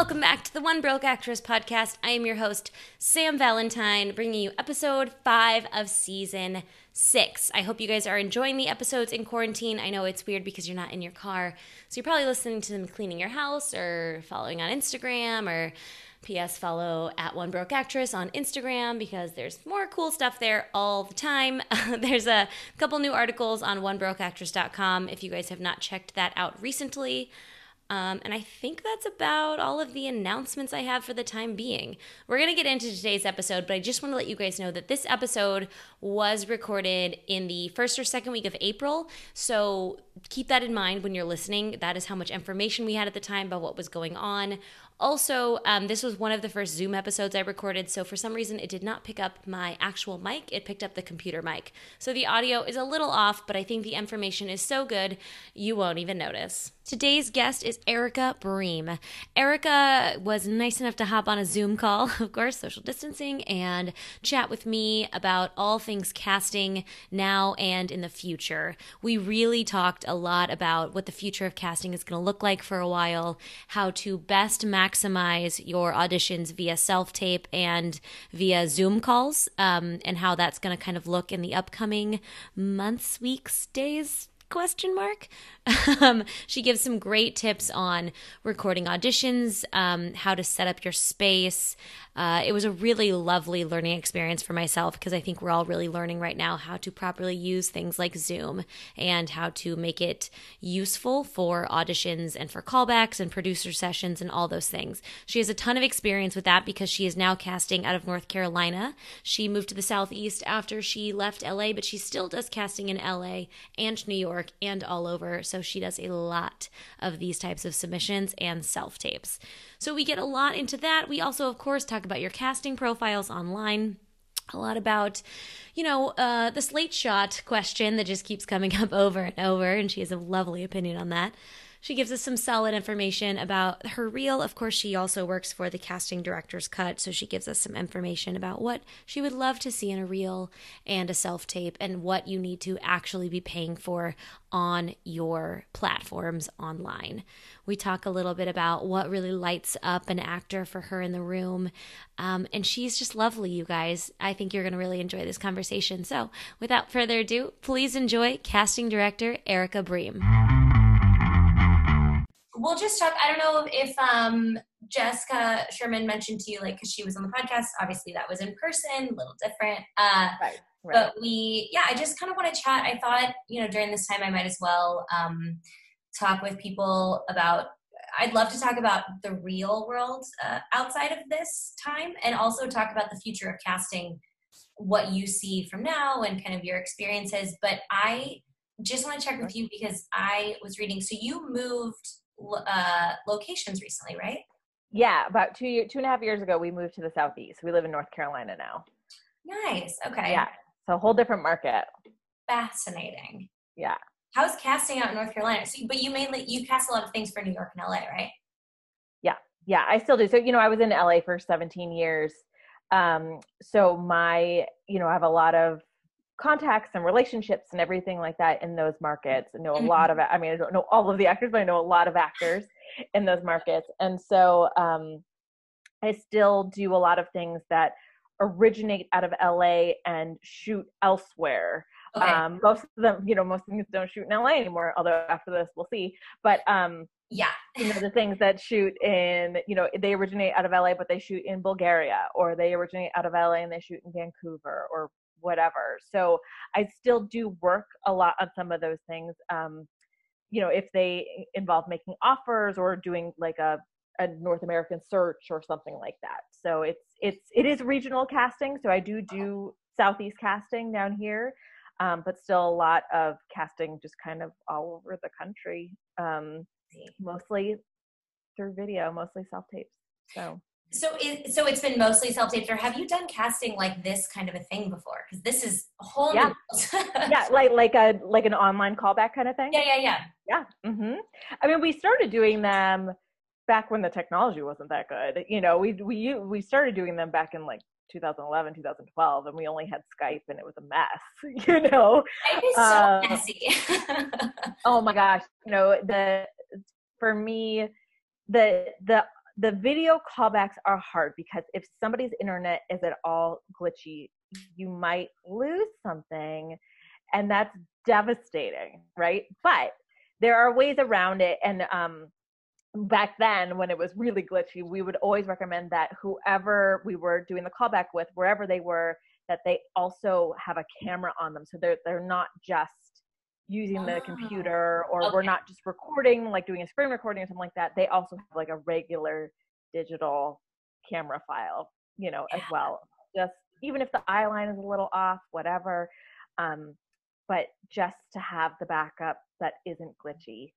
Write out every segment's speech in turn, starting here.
Welcome back to the One Broke Actress podcast. I am your host, Sam Valentine, bringing you episode five of season six. I hope you guys are enjoying the episodes in quarantine. I know it's weird because you're not in your car, so you're probably listening to them cleaning your house or following on Instagram or P.S. Follow at One Broke Actress on Instagram because there's more cool stuff there all the time. there's a couple new articles on OneBrokeActress.com if you guys have not checked that out recently. Um, and I think that's about all of the announcements I have for the time being. We're going to get into today's episode, but I just want to let you guys know that this episode was recorded in the first or second week of April. So keep that in mind when you're listening. That is how much information we had at the time about what was going on. Also, um, this was one of the first Zoom episodes I recorded, so for some reason it did not pick up my actual mic, it picked up the computer mic. So the audio is a little off, but I think the information is so good you won't even notice. Today's guest is Erica Bream. Erica was nice enough to hop on a Zoom call, of course, social distancing, and chat with me about all things casting now and in the future. We really talked a lot about what the future of casting is going to look like for a while, how to best maximize your auditions via self tape and via Zoom calls, um, and how that's going to kind of look in the upcoming months, weeks, days, question mark. Um, she gives some great tips on recording auditions um, how to set up your space. Uh, it was a really lovely learning experience for myself because i think we're all really learning right now how to properly use things like zoom and how to make it useful for auditions and for callbacks and producer sessions and all those things. She has a ton of experience with that because she is now casting out of north carolina. She moved to the southeast after she left la but she still does casting in la and new york York and all over. So she does a lot of these types of submissions and self tapes. So we get a lot into that. We also, of course, talk about your casting profiles online a lot about, you know, uh, the slate shot question that just keeps coming up over and over, and she has a lovely opinion on that. She gives us some solid information about her reel. Of course, she also works for the casting director's cut, so she gives us some information about what she would love to see in a reel and a self tape and what you need to actually be paying for on your platforms online. We talk a little bit about what really lights up an actor for her in the room. Um, and she's just lovely, you guys. I think you're going to really enjoy this conversation. So, without further ado, please enjoy casting director Erica Bream we'll just talk. I don't know if um, Jessica Sherman mentioned to you, like, because she was on the podcast. Obviously, that was in person, a little different. Uh, right, right. But we, yeah, I just kind of want to chat. I thought, you know, during this time, I might as well um, talk with people about. I'd love to talk about the real world uh, outside of this time, and also talk about the future of casting, what you see from now, and kind of your experiences. But I just want to check with you because I was reading. So you moved uh, locations recently, right? Yeah, about two year, two and a half years ago, we moved to the southeast. We live in North Carolina now. Nice. Okay. Yeah. So a whole different market. Fascinating. Yeah. How's casting out in North Carolina? So, but you mainly you cast a lot of things for New York and LA, right? Yeah. Yeah, I still do. So you know, I was in LA for 17 years. Um, so my, you know, I have a lot of contacts and relationships and everything like that in those markets. I know a mm-hmm. lot of I mean I don't know all of the actors, but I know a lot of actors in those markets. And so um, I still do a lot of things that originate out of LA and shoot elsewhere. Okay. Um, most of them, you know, most things don't shoot in LA anymore, although after this we'll see. But um, yeah, you know, the things that shoot in, you know, they originate out of LA, but they shoot in Bulgaria, or they originate out of LA and they shoot in Vancouver, or whatever. So I still do work a lot on some of those things. Um, you know, if they involve making offers or doing like a, a North American search or something like that. So it's it's it is regional casting. So I do do southeast casting down here, um, but still a lot of casting just kind of all over the country. Um, mostly through video, mostly self tapes. So so, it, so it's been mostly self-taped, or have you done casting like this kind of a thing before? Because this is a whole yeah, yeah, like like a like an online callback kind of thing. Yeah, yeah, yeah, yeah. Mm-hmm. I mean, we started doing them back when the technology wasn't that good. You know, we we we started doing them back in like 2011 2012 and we only had skype and it was a mess you know it is so um, messy oh my gosh you know the for me the the the video callbacks are hard because if somebody's internet is at all glitchy, you might lose something and that's devastating, right? But there are ways around it and um back then when it was really glitchy, we would always recommend that whoever we were doing the callback with, wherever they were, that they also have a camera on them so they're they're not just using the computer or okay. we're not just recording like doing a screen recording or something like that they also have like a regular digital camera file you know yeah. as well just even if the eye line is a little off whatever um but just to have the backup that isn't glitchy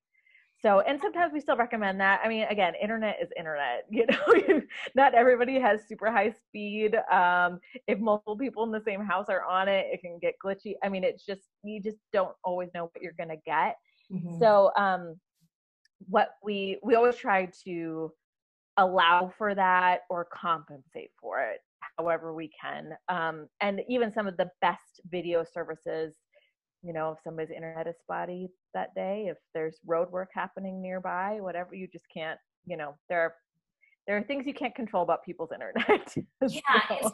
so, and sometimes we still recommend that. I mean, again, internet is internet. You know, not everybody has super high speed. Um, if multiple people in the same house are on it, it can get glitchy. I mean, it's just you just don't always know what you're gonna get. Mm-hmm. So, um, what we we always try to allow for that or compensate for it however we can. Um, and even some of the best video services you know, if somebody's internet is spotty that day, if there's road work happening nearby, whatever, you just can't, you know, there are there are things you can't control about people's internet. yeah, so. it's,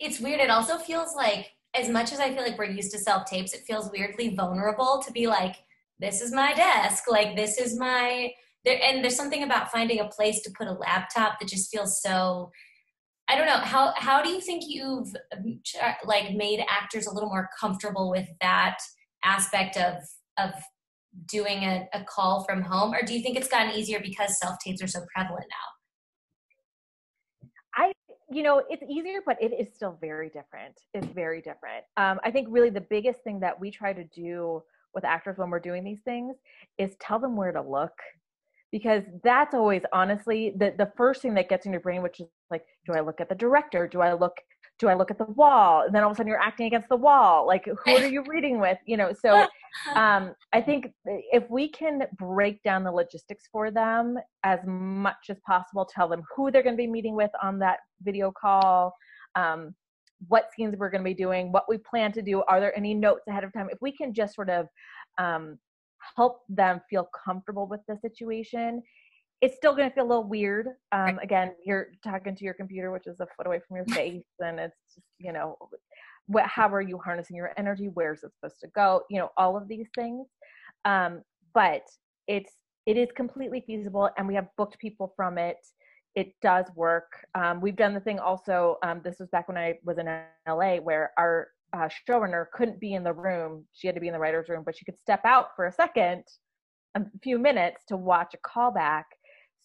it's weird. It also feels like as much as I feel like we're used to self tapes, it feels weirdly vulnerable to be like, this is my desk, like this is my there and there's something about finding a place to put a laptop that just feels so I don't know how how do you think you've uh, like made actors a little more comfortable with that aspect of of doing a, a call from home or do you think it's gotten easier because self tapes are so prevalent now? I you know it's easier but it is still very different. It's very different. Um, i think really the biggest thing that we try to do with actors when we're doing these things is tell them where to look because that's always honestly the, the first thing that gets in your brain which is like do i look at the director? Do i look do I look at the wall? And then all of a sudden you're acting against the wall. Like, who are you reading with? You know, so um, I think if we can break down the logistics for them as much as possible, tell them who they're going to be meeting with on that video call, um, what scenes we're going to be doing, what we plan to do, are there any notes ahead of time? If we can just sort of um, help them feel comfortable with the situation, it's still going to feel a little weird. Um, again, you're talking to your computer, which is a foot away from your face, and it's just, you know, what, how are you harnessing your energy? Where's it supposed to go? You know, all of these things. Um, but it's it is completely feasible, and we have booked people from it. It does work. Um, we've done the thing also. Um, this was back when I was in LA, where our uh, showrunner couldn't be in the room. She had to be in the writer's room, but she could step out for a second, a few minutes to watch a callback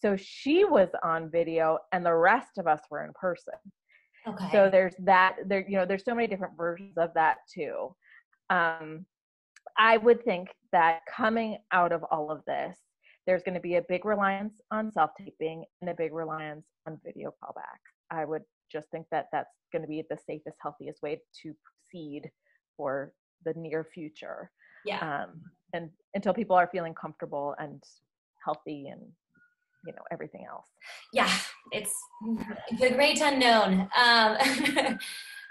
so she was on video and the rest of us were in person. Okay. So there's that there you know there's so many different versions of that too. Um I would think that coming out of all of this there's going to be a big reliance on self-taping and a big reliance on video callbacks. I would just think that that's going to be the safest healthiest way to proceed for the near future. Yeah. Um and until people are feeling comfortable and healthy and you know everything else. Yeah it's the great unknown. Um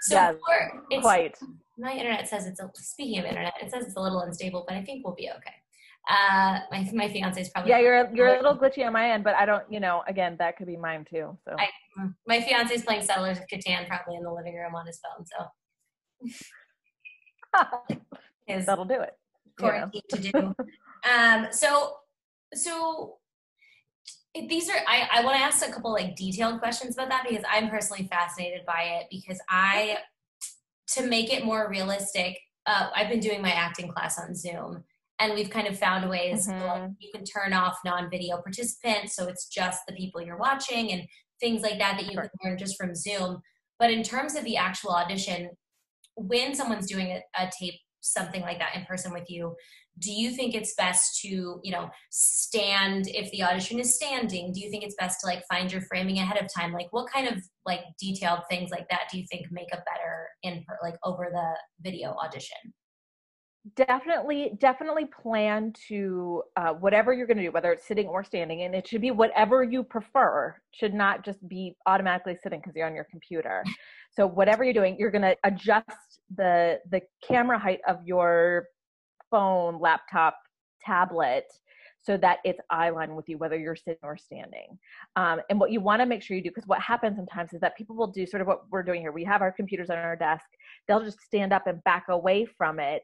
so yes, for, quite. My internet says it's a speaking of internet it says it's a little unstable but i think we'll be okay. Uh my my fiance is probably yeah you're you're a little glitchy on my end but i don't you know again that could be mine too so. I, my fiance is playing settlers of catan probably in the living room on his phone so. His that'll do it quarantine to do. Um so so these are i, I want to ask a couple like detailed questions about that because i'm personally fascinated by it because i to make it more realistic uh, i've been doing my acting class on zoom and we've kind of found ways mm-hmm. like you can turn off non-video participants so it's just the people you're watching and things like that that you sure. can learn just from zoom but in terms of the actual audition when someone's doing a, a tape something like that in person with you do you think it's best to you know stand if the audition is standing do you think it's best to like find your framing ahead of time? Like what kind of like detailed things like that do you think make a better in like over the video audition? Definitely definitely plan to uh, whatever you're going to do whether it's sitting or standing and it should be whatever you prefer. Should not just be automatically sitting because you're on your computer. So whatever you're doing you're going to adjust the the camera height of your phone laptop tablet so that it's eye line with you, whether you're sitting or standing. Um, and what you want to make sure you do, because what happens sometimes is that people will do sort of what we're doing here. We have our computers on our desk, they'll just stand up and back away from it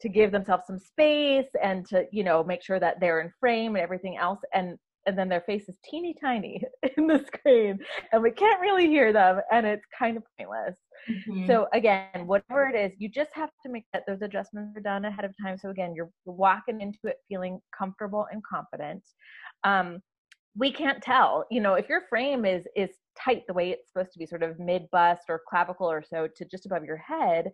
to give themselves some space and to you know make sure that they're in frame and everything else and and then their face is teeny tiny in the screen and we can't really hear them and it's kind of pointless mm-hmm. so again whatever it is you just have to make that those adjustments are done ahead of time so again you're walking into it feeling comfortable and confident um, we can't tell you know if your frame is is tight the way it's supposed to be sort of mid bust or clavicle or so to just above your head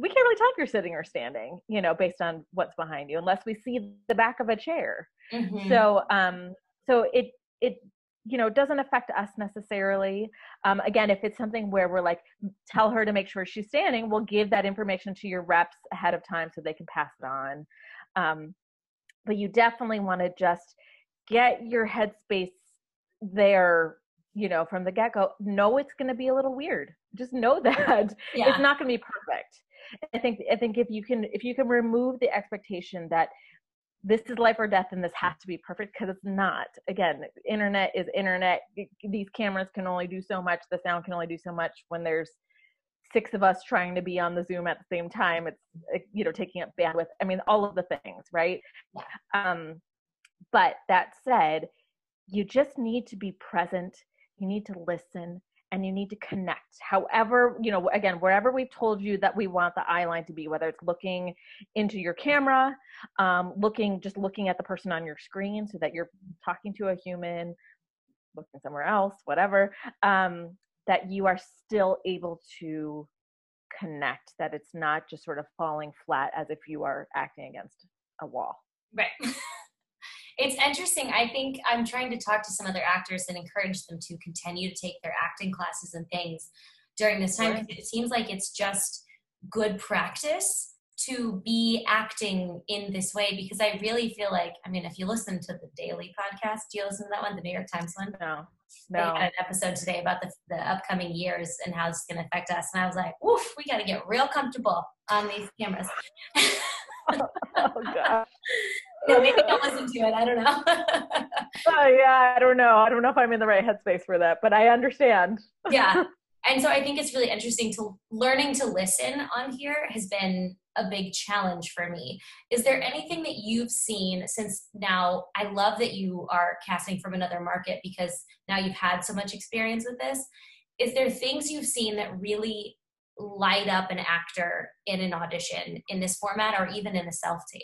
we can't really tell if you're sitting or standing, you know, based on what's behind you, unless we see the back of a chair. Mm-hmm. So, um, so it it you know doesn't affect us necessarily. Um, again, if it's something where we're like, tell her to make sure she's standing, we'll give that information to your reps ahead of time so they can pass it on. Um, but you definitely want to just get your headspace there you know from the get-go know it's going to be a little weird just know that yeah. it's not going to be perfect I think I think if you can if you can remove the expectation that this is life or death and this has to be perfect because it's not. Again, internet is internet. These cameras can only do so much. The sound can only do so much when there's six of us trying to be on the Zoom at the same time. It's you know taking up bandwidth. I mean, all of the things, right? Um, but that said, you just need to be present. You need to listen and you need to connect. However you know again wherever we've told you that we want the eye line to be whether it's looking into your camera um, looking just looking at the person on your screen so that you're talking to a human looking somewhere else whatever um, that you are still able to connect that it's not just sort of falling flat as if you are acting against a wall. Right it's interesting. I think I'm trying to talk to some other actors and encourage them to continue to take their acting classes and things during this time. Right. It seems like it's just good practice to be acting in this way because I really feel like, I mean, if you listen to the daily podcast, do you listen to that one, the New York Times one? No. No. They had an episode today about the, the upcoming years and how it's going to affect us. And I was like, woof, we got to get real comfortable on these cameras. oh, God. yeah, maybe don't listen to it. I don't know. oh yeah, I don't know. I don't know if I'm in the right headspace for that, but I understand. yeah. And so I think it's really interesting to learning to listen on here has been a big challenge for me. Is there anything that you've seen since now I love that you are casting from another market because now you've had so much experience with this. Is there things you've seen that really light up an actor in an audition in this format or even in a self tape?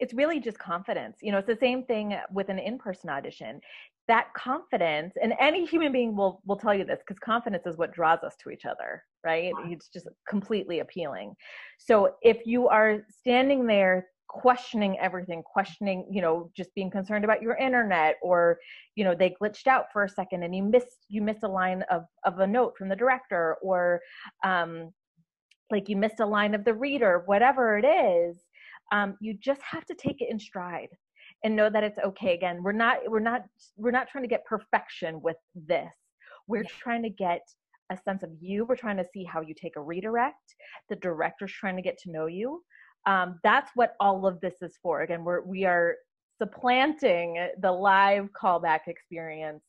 It's really just confidence. You know, it's the same thing with an in-person audition. That confidence, and any human being will will tell you this because confidence is what draws us to each other, right? It's just completely appealing. So if you are standing there questioning everything questioning you know just being concerned about your internet or you know they glitched out for a second and you missed you missed a line of of a note from the director or um like you missed a line of the reader whatever it is um, you just have to take it in stride and know that it's okay again. We're not we're not we're not trying to get perfection with this. We're trying to get a sense of you. We're trying to see how you take a redirect. The director's trying to get to know you. Um, that's what all of this is for. Again we're we are supplanting the live callback experience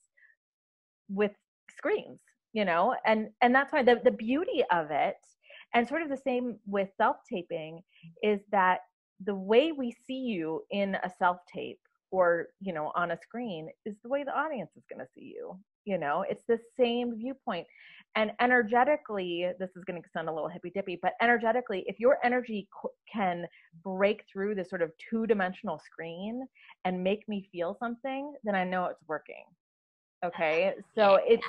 with screens you know and and that's why the, the beauty of it and sort of the same with self taping is that the way we see you in a self tape or you know on a screen is the way the audience is going to see you you know? It's the same viewpoint. And energetically this is going to sound a little hippy dippy but energetically if your energy can break through this sort of two dimensional screen and make me feel something then i know it's working okay? So it's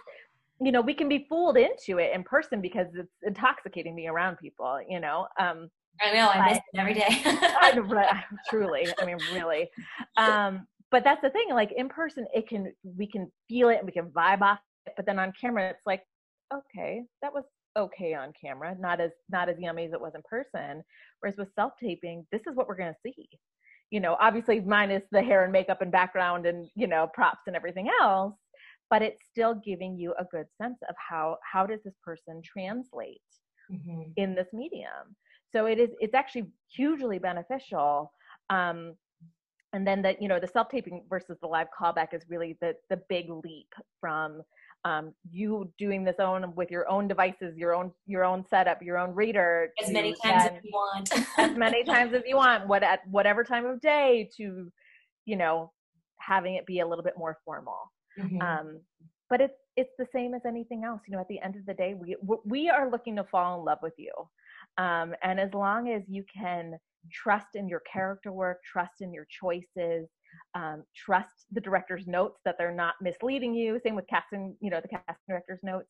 you know we can be fooled into it in person because it's intoxicating me around people you know? Um I know, I miss it every day. I, truly, I mean, really. Um, but that's the thing, like in person, it can we can feel it and we can vibe off it, but then on camera, it's like, okay, that was okay on camera, not as not as yummy as it was in person. Whereas with self taping, this is what we're gonna see. You know, obviously minus the hair and makeup and background and you know props and everything else, but it's still giving you a good sense of how how does this person translate mm-hmm. in this medium so it is it's actually hugely beneficial um, and then the you know the self taping versus the live callback is really the the big leap from um, you doing this own with your own devices, your own your own setup, your own reader. As many times as you want. as many times as you want. What at whatever time of day to, you know, having it be a little bit more formal. Mm-hmm. Um, but it's it's the same as anything else. You know, at the end of the day, we we are looking to fall in love with you, um, and as long as you can trust in your character work, trust in your choices, um, trust the director's notes that they're not misleading you. Same with casting, you know, the casting director's notes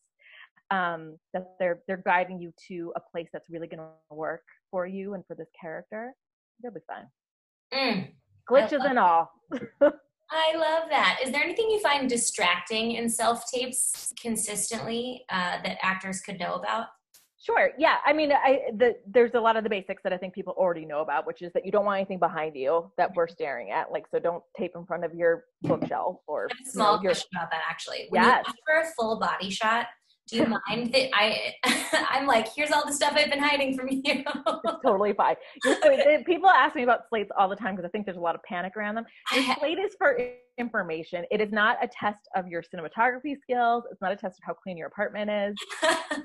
um, that they're they're guiding you to a place that's really going to work for you and for this character. It'll be fun. Mm, Glitches and all. I love that. Is there anything you find distracting in self tapes consistently uh, that actors could know about? Sure. Yeah. I mean, I the there's a lot of the basics that I think people already know about, which is that you don't want anything behind you that we're mm-hmm. staring at. Like, so don't tape in front of your bookshelf or. small you know, question about that actually. When yes. you for a full body shot, do you mind that I I'm like, here's all the stuff I've been hiding from you. it's totally fine. People ask me about slates all the time because I think there's a lot of panic around them. Your slate is for information. It is not a test of your cinematography skills. It's not a test of how clean your apartment is.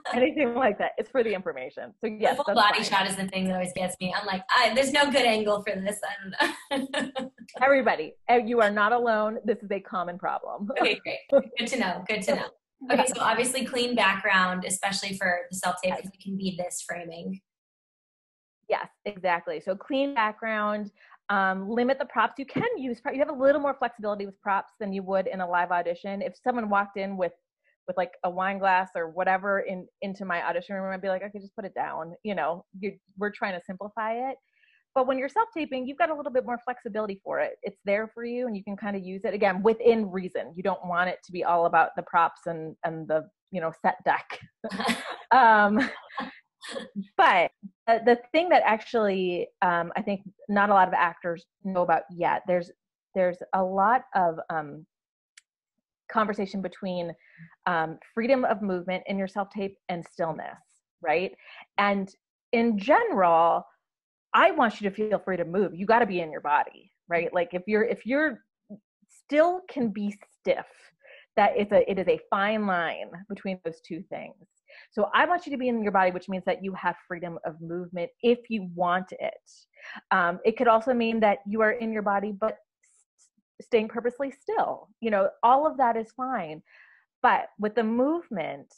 anything like that. It's for the information. So yes, the full body fine. shot is the thing that always gets me. I'm like, I, there's no good angle for this. Everybody, eh, you are not alone. This is a common problem. okay, great. Good to know. Good to know. Okay, so obviously clean background, especially for the self tape, because it can be this framing. Yes, exactly. So clean background. Um, limit the props. You can use you have a little more flexibility with props than you would in a live audition. If someone walked in with with like a wine glass or whatever in into my audition room, I'd be like, okay, just put it down. You know, we're trying to simplify it. But when you're self taping, you've got a little bit more flexibility for it. It's there for you, and you can kind of use it again within reason. You don't want it to be all about the props and and the you know set deck. um, but the thing that actually um, I think not a lot of actors know about yet there's there's a lot of um, conversation between um, freedom of movement in your self tape and stillness, right? And in general, I want you to feel free to move. You got to be in your body, right? Like if you're if you're still can be stiff, that it's a it is a fine line between those two things. So I want you to be in your body, which means that you have freedom of movement if you want it. Um, it could also mean that you are in your body, but staying purposely still. You know, all of that is fine. But with the movement,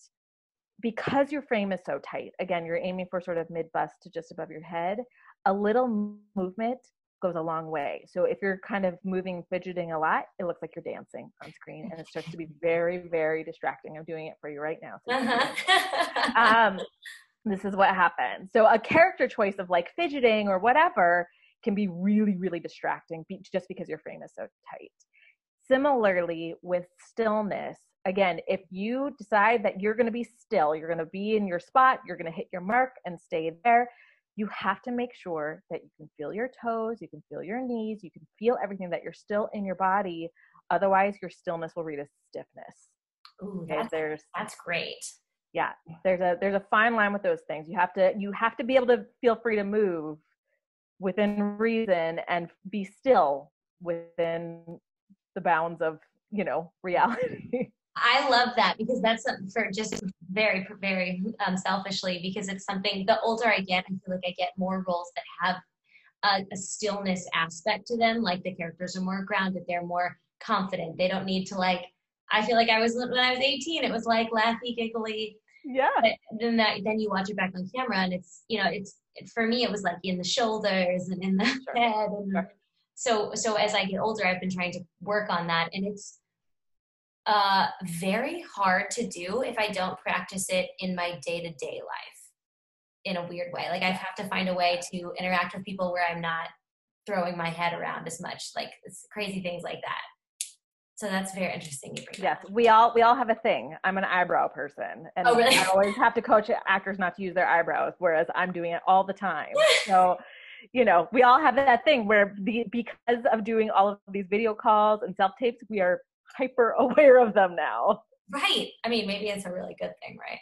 because your frame is so tight, again, you're aiming for sort of mid bust to just above your head, a little movement goes a long way. So if you're kind of moving, fidgeting a lot, it looks like you're dancing on screen, and it starts to be very, very distracting. I'm doing it for you right now. So uh-huh. um, this is what happens. So a character choice of like fidgeting or whatever can be really, really distracting just because your frame is so tight. Similarly, with stillness, again, if you decide that you're going to be still, you're going to be in your spot, you're going to hit your mark and stay there you have to make sure that you can feel your toes, you can feel your knees, you can feel everything that you're still in your body. Otherwise, your stillness will read as stiffness. Ooh, okay, that's, there's that's great. Yeah, there's a there's a fine line with those things. You have to you have to be able to feel free to move within reason and be still within the bounds of you know reality. I love that because that's for just very, very um, selfishly because it's something. The older I get, I feel like I get more roles that have a, a stillness aspect to them. Like the characters are more grounded, they're more confident. They don't need to like. I feel like I was when I was 18. It was like laughy, giggly. Yeah. But then that then you watch it back on camera, and it's you know it's for me it was like in the shoulders and in the sure. head and. Sure. So, so as I get older, I've been trying to work on that, and it's uh, very hard to do if I don't practice it in my day to day life in a weird way. Like I have to find a way to interact with people where I'm not throwing my head around as much, like crazy things like that. So that's very interesting. You bring yes, we all we all have a thing. I'm an eyebrow person, and oh, really? I always have to coach actors not to use their eyebrows, whereas I'm doing it all the time. so you know, we all have that thing where the, because of doing all of these video calls and self tapes, we are hyper aware of them now. Right. I mean, maybe it's a really good thing, right?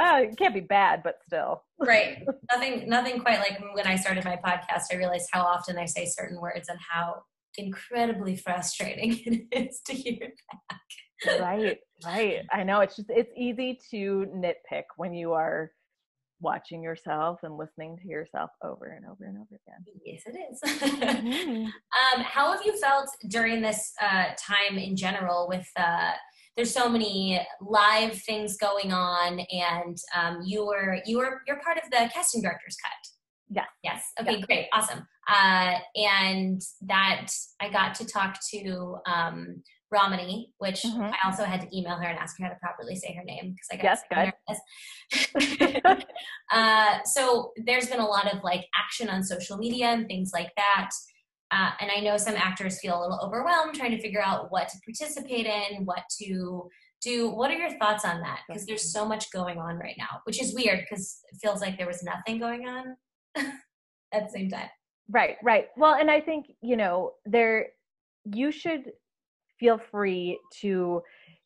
Uh, it can't be bad, but still. right. Nothing, nothing quite like when I started my podcast. I realized how often I say certain words and how incredibly frustrating it is to hear that. Right, right. I know it's just it's easy to nitpick when you are watching yourself and listening to yourself over and over and over again. Yes, it is. mm-hmm. um, how have you felt during this uh, time in general with uh, there's so many live things going on and um, you were you were you're part of the casting director's cut Yes. Yes. Okay, yeah. great. Awesome. Uh, and that I got to talk to um, Ramani, which mm-hmm. I also had to email her and ask her how to properly say her name because I got yes, uh, so there's been a lot of like action on social media and things like that. Uh, and I know some actors feel a little overwhelmed trying to figure out what to participate in, what to do. What are your thoughts on that? Because there's so much going on right now, which is weird because it feels like there was nothing going on at the same time. Right, right. Well, and I think, you know, there you should feel free to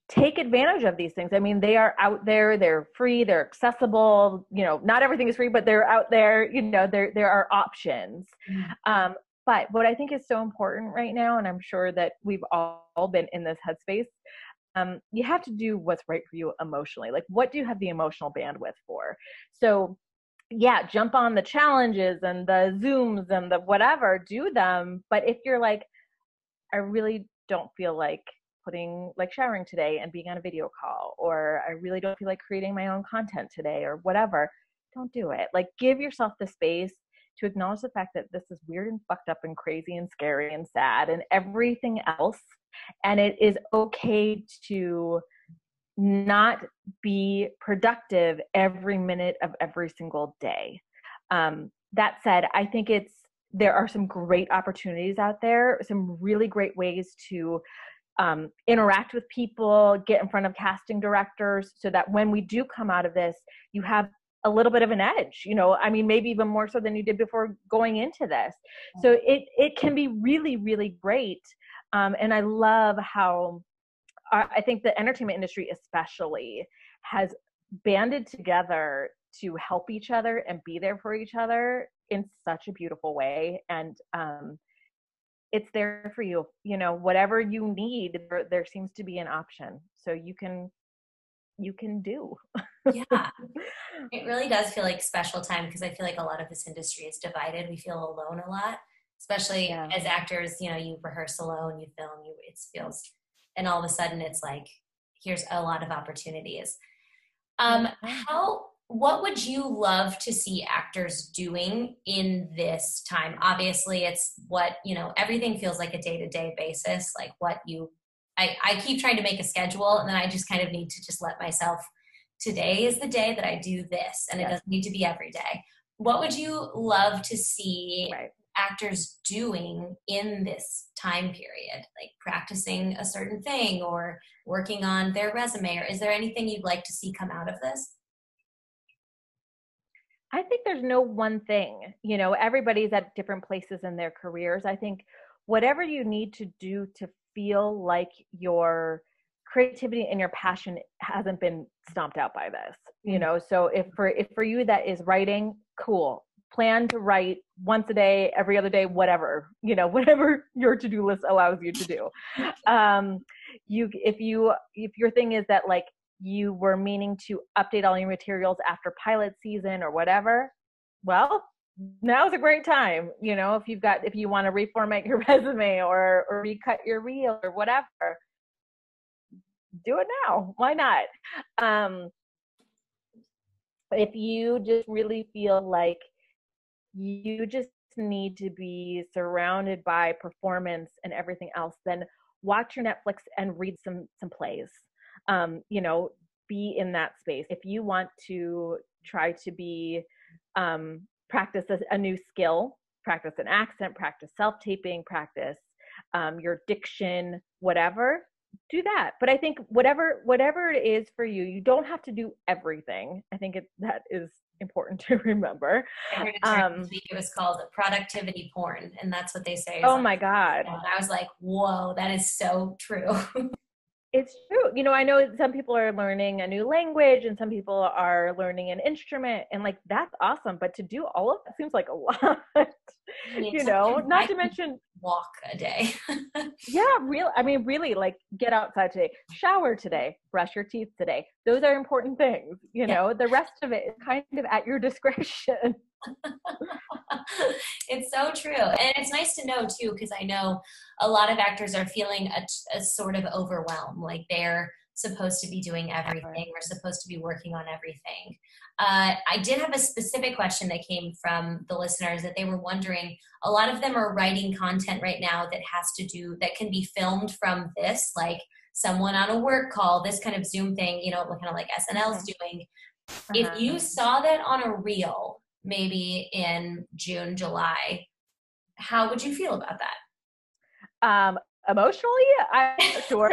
take advantage of these things. I mean, they are out there, they're free, they're accessible, you know, not everything is free, but they're out there, you know, there there are options. Mm-hmm. Um, but what I think is so important right now, and I'm sure that we've all been in this headspace, um, you have to do what's right for you emotionally. Like, what do you have the emotional bandwidth for? So, yeah, jump on the challenges and the Zooms and the whatever, do them. But if you're like, I really don't feel like putting like showering today and being on a video call, or I really don't feel like creating my own content today, or whatever, don't do it. Like, give yourself the space to acknowledge the fact that this is weird and fucked up and crazy and scary and sad and everything else. And it is okay to not be productive every minute of every single day. Um, that said, I think it's there are some great opportunities out there, some really great ways to um, interact with people, get in front of casting directors, so that when we do come out of this, you have a little bit of an edge. You know, I mean, maybe even more so than you did before going into this. So it it can be really really great, um, and I love how I think the entertainment industry especially has banded together to help each other and be there for each other in such a beautiful way and um, it's there for you you know whatever you need there, there seems to be an option so you can you can do. Yeah. It really does feel like special time because i feel like a lot of this industry is divided. We feel alone a lot especially yeah. as actors you know you rehearse alone you film you it feels and all of a sudden it's like here's a lot of opportunities. Um, how what would you love to see actors doing in this time? Obviously it's what you know everything feels like a day-to-day basis like what you I, I keep trying to make a schedule and then i just kind of need to just let myself today is the day that i do this and yes. it doesn't need to be every day. What would you love to see right. actors doing in this time period? Like practicing a certain thing or working on their resume or is there anything you'd like to see come out of this i think there's no one thing you know everybody's at different places in their careers i think whatever you need to do to feel like your creativity and your passion hasn't been stomped out by this you mm. know so if for if for you that is writing cool plan to write once a day, every other day, whatever, you know, whatever your to-do list allows you to do. Um, you, if you, if your thing is that like you were meaning to update all your materials after pilot season or whatever, well, now's a great time. You know, if you've got, if you want to reformat your resume or, or recut your reel or whatever, do it now. Why not? Um, if you just really feel like you just need to be surrounded by performance and everything else then watch your netflix and read some some plays um, you know be in that space if you want to try to be um, practice a, a, new skill practice an accent practice self-taping practice um, your diction whatever do that but i think whatever whatever it is for you you don't have to do everything i think it, that is important to remember. Um, it was called productivity porn, and that's what they say. Oh my god! And I was like, "Whoa, that is so true." it's true. You know, I know some people are learning a new language, and some people are learning an instrument, and like that's awesome. But to do all of that seems like a lot. you know, not to mention walk a day. yeah, real. I mean, really, like get outside today, shower today, brush your teeth today. Those are important things. You know, the rest of it is kind of at your discretion. it's so true. And it's nice to know too, because I know a lot of actors are feeling a, a sort of overwhelmed, like they're supposed to be doing everything. We're supposed to be working on everything. Uh, I did have a specific question that came from the listeners that they were wondering. A lot of them are writing content right now that has to do, that can be filmed from this, like someone on a work call, this kind of Zoom thing, you know, kind of like SNL's mm-hmm. doing. Uh-huh. If you saw that on a reel, maybe in June, July, how would you feel about that? Um, emotionally i'm sure.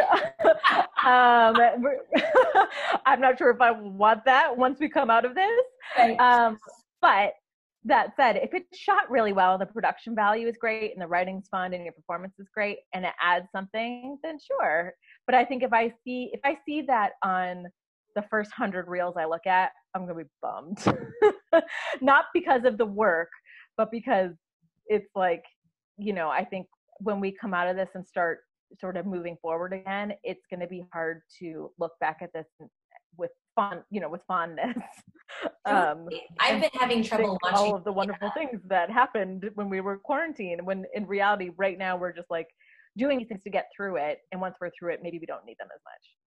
Um, i'm not sure if i want that once we come out of this. Right. um, but that said if it's shot really well and the production value is great and the writing's fun and your performance is great and it adds something then sure. But i think if i see if i see that on the first hundred reels i look at i'm gonna be bummed not because of the work but because it's like you know i think when we come out of this and start sort of moving forward again, it's going to be hard to look back at this with fun, you know, with fondness. um, I've been having trouble watching all of the wonderful yeah. things that happened when we were quarantined. When in reality, right now we're just like doing things to get through it, and once we're through it, maybe we don't need them as much.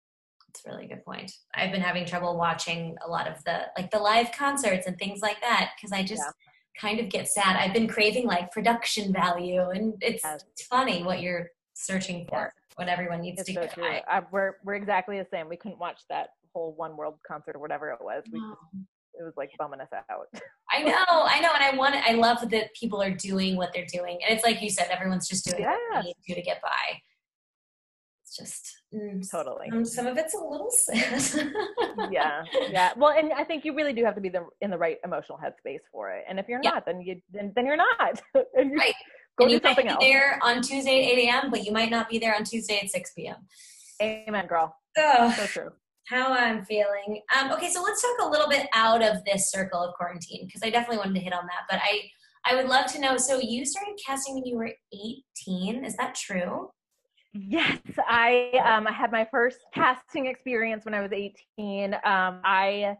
A really good point. I've been having trouble watching a lot of the like the live concerts and things like that because I just. Yeah kind of get sad. I've been craving like production value, and it's, yes. it's funny what you're searching for, yes. what everyone needs it's to so. Uh, we're we're exactly the same. We couldn't watch that whole One World concert or whatever it was. We just, it was like bumming us out. I know, I know, and I want. I love that people are doing what they're doing, and it's like you said, everyone's just doing yes. what they need to to get by. It's just mm, totally. Um, some of it's a little sad. yeah, yeah. Well, and I think you really do have to be the, in the right emotional headspace for it. And if you're yeah. not, then you then, then you're not. and you right. Go and do you something might be else. there on Tuesday at 8 a.m., but you might not be there on Tuesday at 6 p.m. Amen, girl. Oh, so true. How I'm feeling. Um, okay, so let's talk a little bit out of this circle of quarantine because I definitely wanted to hit on that. But I, I would love to know. So you started casting when you were 18. Is that true? Yes, I um, I had my first casting experience when I was 18. Um, I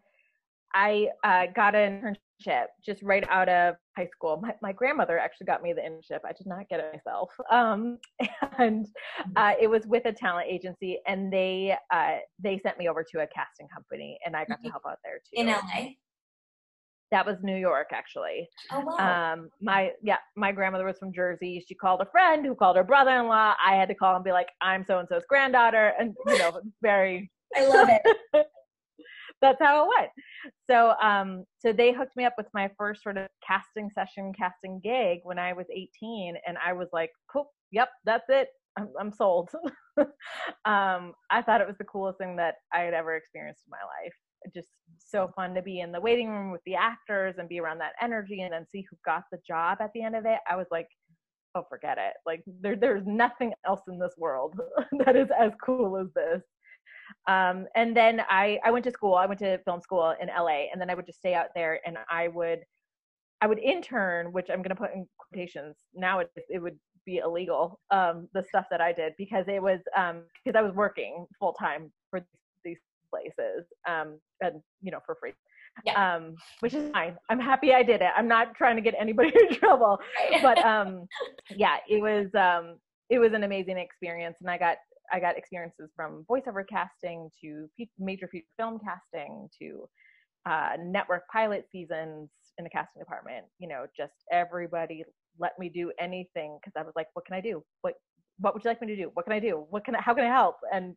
I uh, got an internship just right out of high school. My, my grandmother actually got me the internship. I did not get it myself. Um, and mm-hmm. uh, it was with a talent agency, and they uh, they sent me over to a casting company, and I got to mm-hmm. help out there too. In LA. That was New York, actually. Oh wow. Um, my yeah, my grandmother was from Jersey. She called a friend who called her brother-in-law. I had to call and be like, "I'm so and so's granddaughter," and you know, very. I love it. that's how it went. So, um, so they hooked me up with my first sort of casting session, casting gig when I was 18, and I was like, "Cool, yep, that's it. I'm, I'm sold." um, I thought it was the coolest thing that I had ever experienced in my life just so fun to be in the waiting room with the actors and be around that energy and then see who got the job at the end of it. I was like, oh, forget it. Like there, there's nothing else in this world that is as cool as this. Um, and then I, I went to school. I went to film school in LA, and then I would just stay out there, and I would, I would intern, which I'm going to put in quotations. Now it, it would be illegal. Um, the stuff that I did because it was um, because I was working full time for these places um, and you know for free. Yeah. um, which is fine. I'm happy i did it. I'm not trying to get anybody in trouble. Right. but um, yeah it was um, it was an amazing experience and i got i got experiences from voiceover casting to major feature film casting to uh, network pilot seasons in the casting department. You know just everybody let me do anything because i was like what can i do? What what would you like me to do? What can i do? What can I, how can i help? And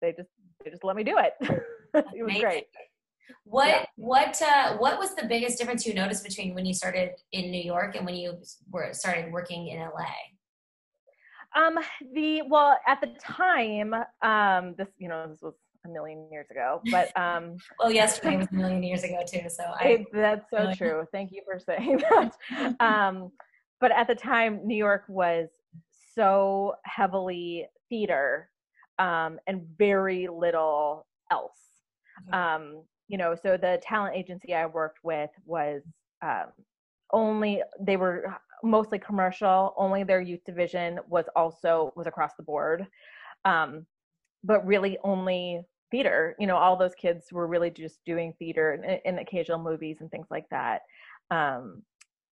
they just they just let me do it. it was great. What yeah. what uh, what was the biggest difference you noticed between when you started in New York and when you were started working in LA? Um, the well at the time, um, this you know this was a million years ago, but um, well, yesterday was a million years ago too. So I, it, that's so true. Thank you for saying that. um, but at the time, New York was so heavily theater um, and very little else. Mm-hmm. Um, you know, so the talent agency I worked with was um, only they were mostly commercial. Only their youth division was also was across the board, um, but really only theater. You know, all those kids were really just doing theater and, and occasional movies and things like that. Um,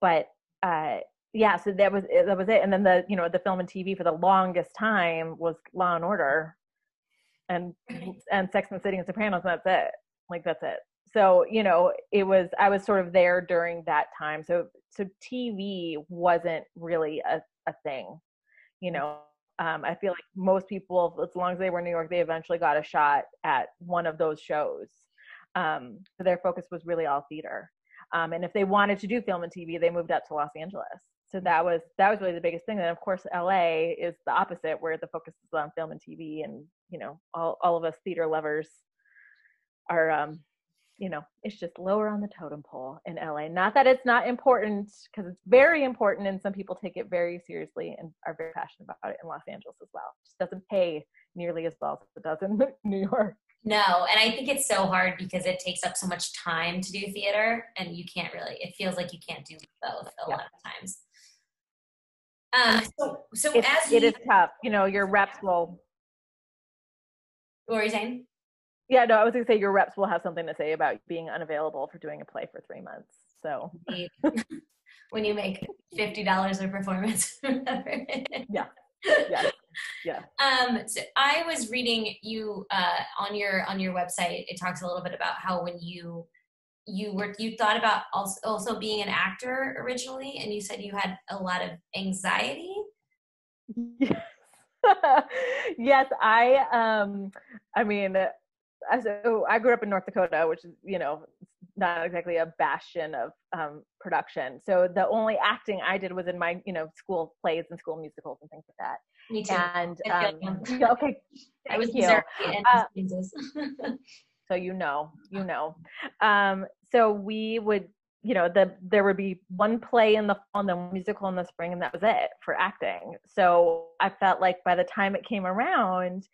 but uh, yeah, so that was that was it. And then the you know the film and TV for the longest time was Law and Order, and and Sex and the City and Sopranos. And that's it. Like that's it so you know it was i was sort of there during that time so so tv wasn't really a, a thing you know um, i feel like most people as long as they were in new york they eventually got a shot at one of those shows um, so their focus was really all theater um, and if they wanted to do film and tv they moved up to los angeles so that was that was really the biggest thing and of course la is the opposite where the focus is on film and tv and you know all, all of us theater lovers are um, you know, it's just lower on the totem pole in LA. Not that it's not important, because it's very important, and some people take it very seriously and are very passionate about it in Los Angeles as well. It just doesn't pay nearly as well as it does in New York. No, and I think it's so hard because it takes up so much time to do theater, and you can't really. It feels like you can't do both a yeah. lot of times. Um, so, so it's, as you, it is tough, you know, your reps will. What were you saying? Yeah, no, I was going to say your reps will have something to say about being unavailable for doing a play for three months. So when you make fifty dollars a performance, yeah, yeah, yeah. Um, so I was reading you uh, on your on your website. It talks a little bit about how when you you were you thought about also, also being an actor originally, and you said you had a lot of anxiety. Yes. yes, I um I mean so I grew up in North Dakota, which is, you know, not exactly a bastion of um, production. So the only acting I did was in my, you know, school plays and school musicals and things like that. Me too. And um, okay, I was you. Uh, so you know, you know. Um, so we would, you know, the there would be one play in the fall and then musical in the spring, and that was it for acting. So I felt like by the time it came around,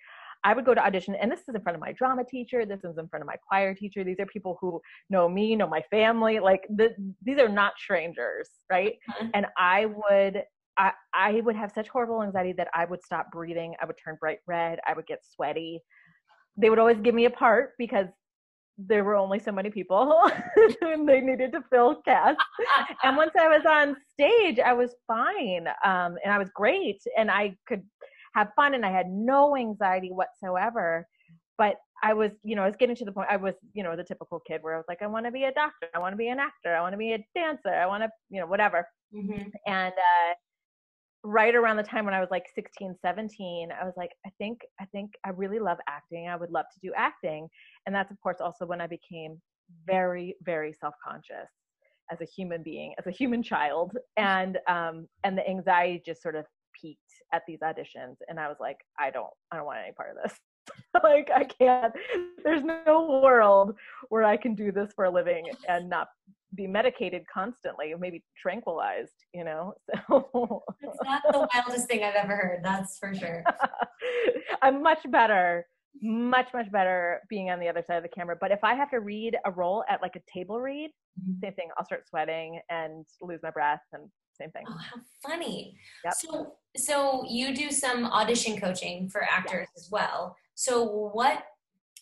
I would go to audition, and this is in front of my drama teacher. This is in front of my choir teacher. These are people who know me, know my family. Like the, these are not strangers, right? Mm-hmm. And I would, I, I would have such horrible anxiety that I would stop breathing. I would turn bright red. I would get sweaty. They would always give me a part because there were only so many people and they needed to fill cast and once i was on stage i was fine um, and i was great and i could have fun and I had no anxiety whatsoever. But I was, you know, I was getting to the point I was, you know, the typical kid where I was like, I want to be a doctor, I want to be an actor, I want to be a dancer, I want to, you know, whatever. Mm-hmm. And uh, right around the time when I was like 16, 17, I was like, I think, I think I really love acting. I would love to do acting. And that's, of course, also when I became very, very self conscious as a human being, as a human child. And, um, and the anxiety just sort of peaked at these auditions and i was like i don't i don't want any part of this like i can't there's no world where i can do this for a living and not be medicated constantly maybe tranquilized you know so it's not the wildest thing i've ever heard that's for sure i'm much better much much better being on the other side of the camera but if i have to read a role at like a table read mm-hmm. same thing i'll start sweating and lose my breath and same thing. Oh, how funny. Yep. So, so you do some audition coaching for actors yes. as well. So what,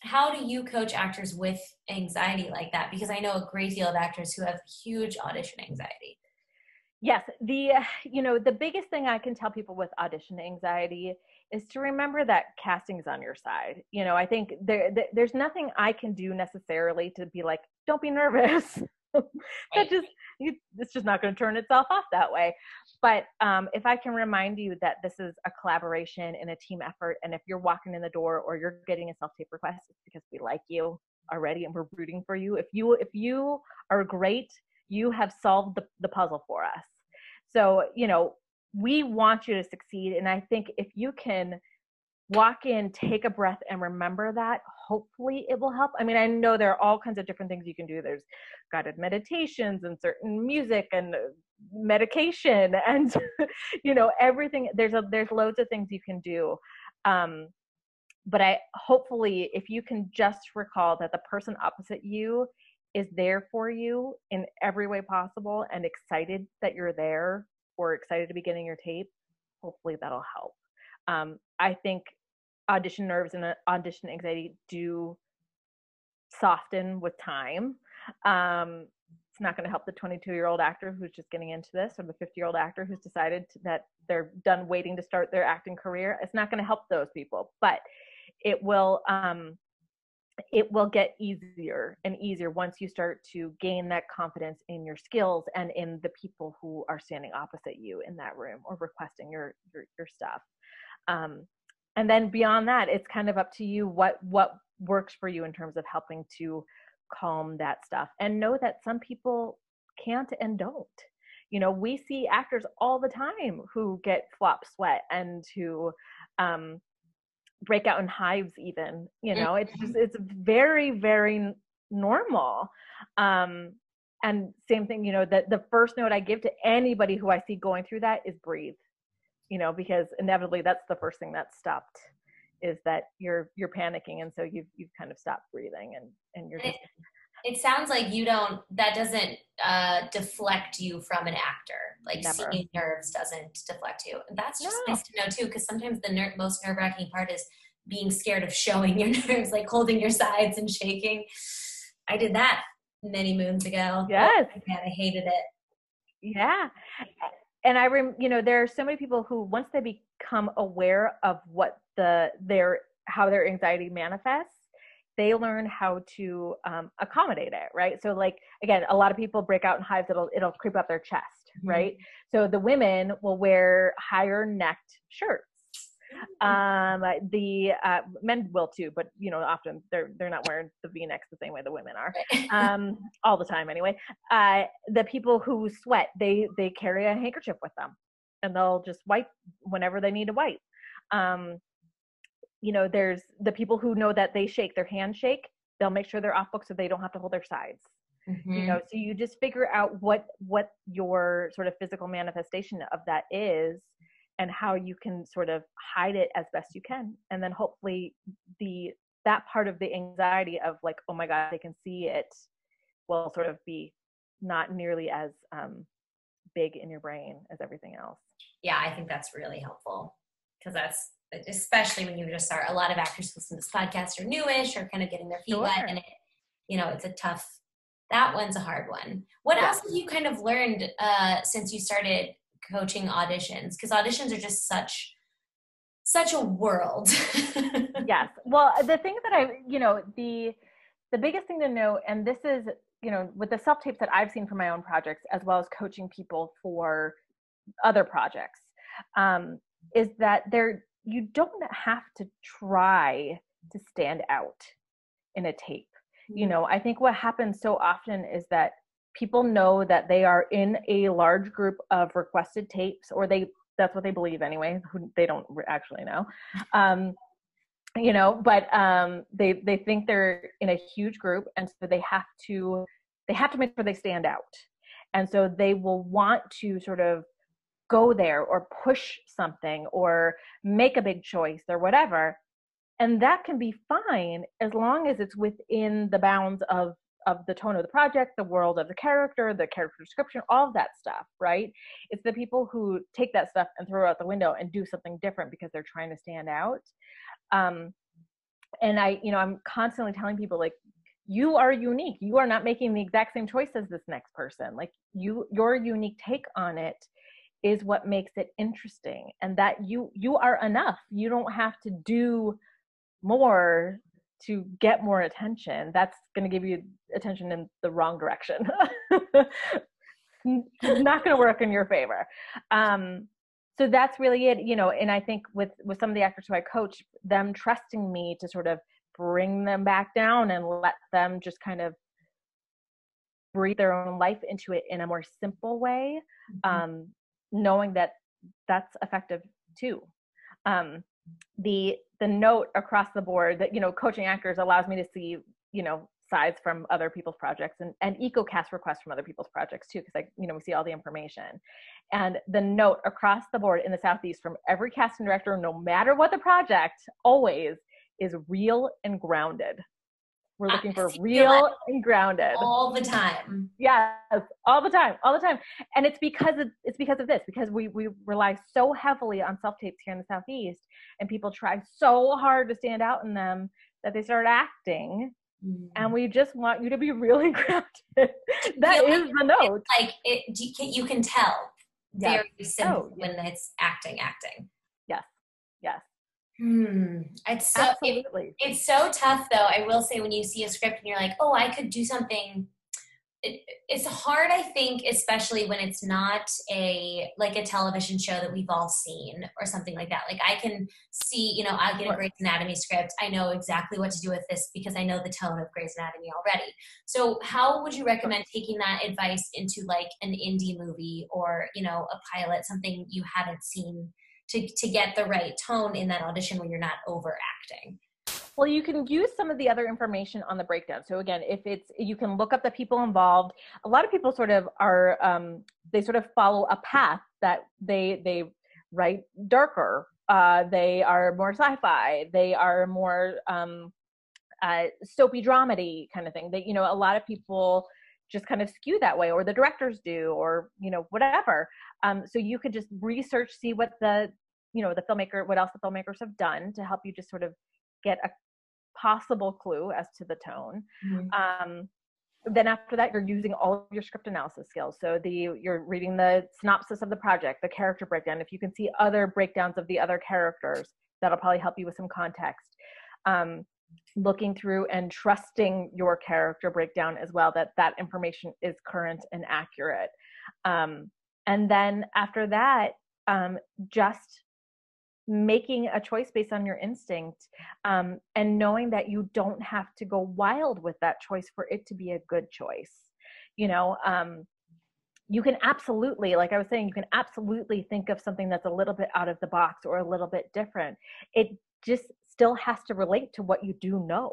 how do you coach actors with anxiety like that? Because I know a great deal of actors who have huge audition anxiety. Yes, the you know the biggest thing I can tell people with audition anxiety is to remember that casting's on your side. You know, I think there, there there's nothing I can do necessarily to be like, don't be nervous. that just you, it's just not going to turn itself off that way. But um, if i can remind you that this is a collaboration and a team effort and if you're walking in the door or you're getting a self tape request it's because we like you already and we're rooting for you. If you if you are great you have solved the, the puzzle for us. So you know we want you to succeed and i think if you can walk in, take a breath, and remember that. Hopefully, it will help. I mean, I know there are all kinds of different things you can do. There's guided meditations and certain music and uh, medication and you know everything. There's a there's loads of things you can do. Um, but I hopefully, if you can just recall that the person opposite you is there for you in every way possible and excited that you're there or excited to be getting your tape, hopefully that'll help. Um, I think audition nerves and uh, audition anxiety do soften with time. Um, it's not going to help the 22 year old actor who's just getting into this or the 50 year old actor who's decided that they're done waiting to start their acting career. It's not going to help those people, but it will um, it will get easier and easier once you start to gain that confidence in your skills and in the people who are standing opposite you in that room or requesting your your, your stuff um, and then beyond that it's kind of up to you what what works for you in terms of helping to calm that stuff. And know that some people can't and don't. You know we see actors all the time who get flop sweat and who um, break out in hives even you know? It's just it's very very normal. Um and same thing you know that the first note i give to anybody who i see going through that is breathe you know because inevitably that's the first thing that's stopped is that you're you're panicking and so you've you've kind of stopped breathing and and you're just it sounds like you don't that doesn't uh, deflect you from an actor. Like Never. seeing nerves doesn't deflect you. That's just no. nice to know too because sometimes the ner- most nerve-wracking part is being scared of showing your nerves like holding your sides and shaking. I did that many moons ago. Yes. Oh, man i hated it. Yeah and i rem you know there are so many people who once they become aware of what the their how their anxiety manifests they learn how to um, accommodate it right so like again a lot of people break out in hives it'll it'll creep up their chest mm-hmm. right so the women will wear higher necked shirts. Um the uh, men will too but you know often they're they're not wearing the v-necks the same way the women are um all the time anyway. Uh the people who sweat they they carry a handkerchief with them and they'll just wipe whenever they need to wipe. Um you know there's the people who know that they shake their hand shake they'll make sure they're off book so they don't have to hold their sides mm-hmm. you know so you just figure out what what your sort of physical manifestation of that is and how you can sort of hide it as best you can and then hopefully the that part of the anxiety of like oh my god they can see it will sort of be not nearly as um, big in your brain as everything else yeah i think that's really helpful because that's especially when you just start. A lot of actors listen to this podcast are newish or kind of getting their feet sure. wet, and it, you know, it's a tough. That one's a hard one. What yeah. else have you kind of learned uh, since you started coaching auditions? Because auditions are just such such a world. yes. Well, the thing that I, you know, the the biggest thing to know, and this is, you know, with the self tapes that I've seen for my own projects, as well as coaching people for other projects, um, is that there you don't have to try to stand out in a tape. You mm-hmm. know, I think what happens so often is that people know that they are in a large group of requested tapes or they that's what they believe anyway who they don't actually know. Um, you know but um, they they think they're in a huge group and so they have to they have to make sure they stand out. And so they will want to sort of go there or push something or make a big choice or whatever. And that can be fine as long as it's within the bounds of of the tone of the project the world of the character the character description all of that stuff right? It's the people who take that stuff and throw it out the window and do something different because they're trying to stand out. Um and i you know i'm constantly telling people like you are unique. You are not making the exact same choice as this next person. Like you your unique take on it is what makes it interesting and that you you are enough. You don't have to do more to get more attention that's going to give you attention in the wrong direction not going to work in your favor um, so that's really it you know and i think with with some of the actors who i coach them trusting me to sort of bring them back down and let them just kind of breathe their own life into it in a more simple way mm-hmm. um, knowing that that's effective too. Um, the the note across the board that you know coaching actors allows me to see you know sides from other people's projects and, and cast requests from other people's projects too because i you know we see all the information. And the note across the board in the southeast from every casting director no matter what the project always is real and grounded We're looking for real and grounded all the time. Yes, all the time, all the time. And it's because of, it's because of this because we we rely so heavily on self tapes here in the southeast, and people try so hard to stand out in them that they start acting. Mm. And we just want you to be really grounded. that is the note. Like it, you can tell yes. very simple oh, when it's acting, acting. Yes, yes. Hmm. It's so Absolutely. It, it's so tough though. I will say when you see a script and you're like, oh, I could do something. It, it's hard, I think, especially when it's not a like a television show that we've all seen or something like that. Like I can see, you know, I get a Grey's Anatomy script. I know exactly what to do with this because I know the tone of Grey's Anatomy already. So, how would you recommend taking that advice into like an indie movie or you know a pilot, something you haven't seen? To, to get the right tone in that audition when you're not overacting. Well you can use some of the other information on the breakdown. So again if it's you can look up the people involved. A lot of people sort of are um, they sort of follow a path that they they write darker. Uh, they are more sci-fi. They are more um, uh, soapy dramedy kind of thing. That you know a lot of people just kind of skew that way or the directors do or you know whatever um, so you could just research see what the you know the filmmaker what else the filmmakers have done to help you just sort of get a possible clue as to the tone. Mm-hmm. um, then after that you're using all of your script analysis skills. So the you're reading the synopsis of the project the character breakdown. If you can see other breakdowns of the other characters that'll probably help you with some context. Um, looking through and trusting your character breakdown as well that that information is current and accurate. Um, and then after that um, just making a choice based on your instinct um, and knowing that you don't have to go wild with that choice for it to be a good choice you know um, you can absolutely like i was saying you can absolutely think of something that's a little bit out of the box or a little bit different. It just still has to relate to what you do know.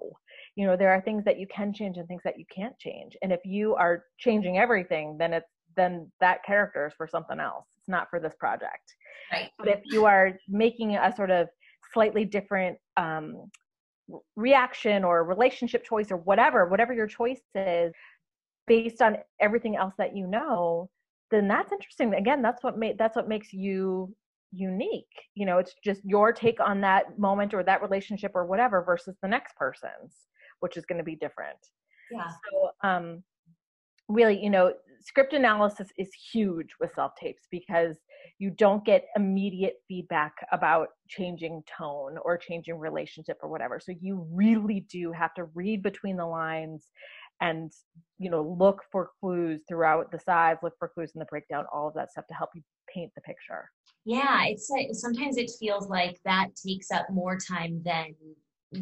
You know there are things that you can change and things that you can't change. And if you are changing everything then it's then that character is for something else it's not for this project Right. But if you are making a sort of slightly different um, reaction or relationship choice or whatever, whatever your choice is, based on everything else that you know, then that's interesting. Again, that's what made that's what makes you unique. You know, it's just your take on that moment or that relationship or whatever versus the next person's, which is going to be different. Yeah. So, um, really, you know, script analysis is huge with self tapes because you don't get immediate feedback about changing tone or changing relationship or whatever. So you really do have to read between the lines and you know look for clues throughout the sides look for clues in the breakdown all of that stuff to help you paint the picture. Yeah it's like sometimes it feels like that takes up more time than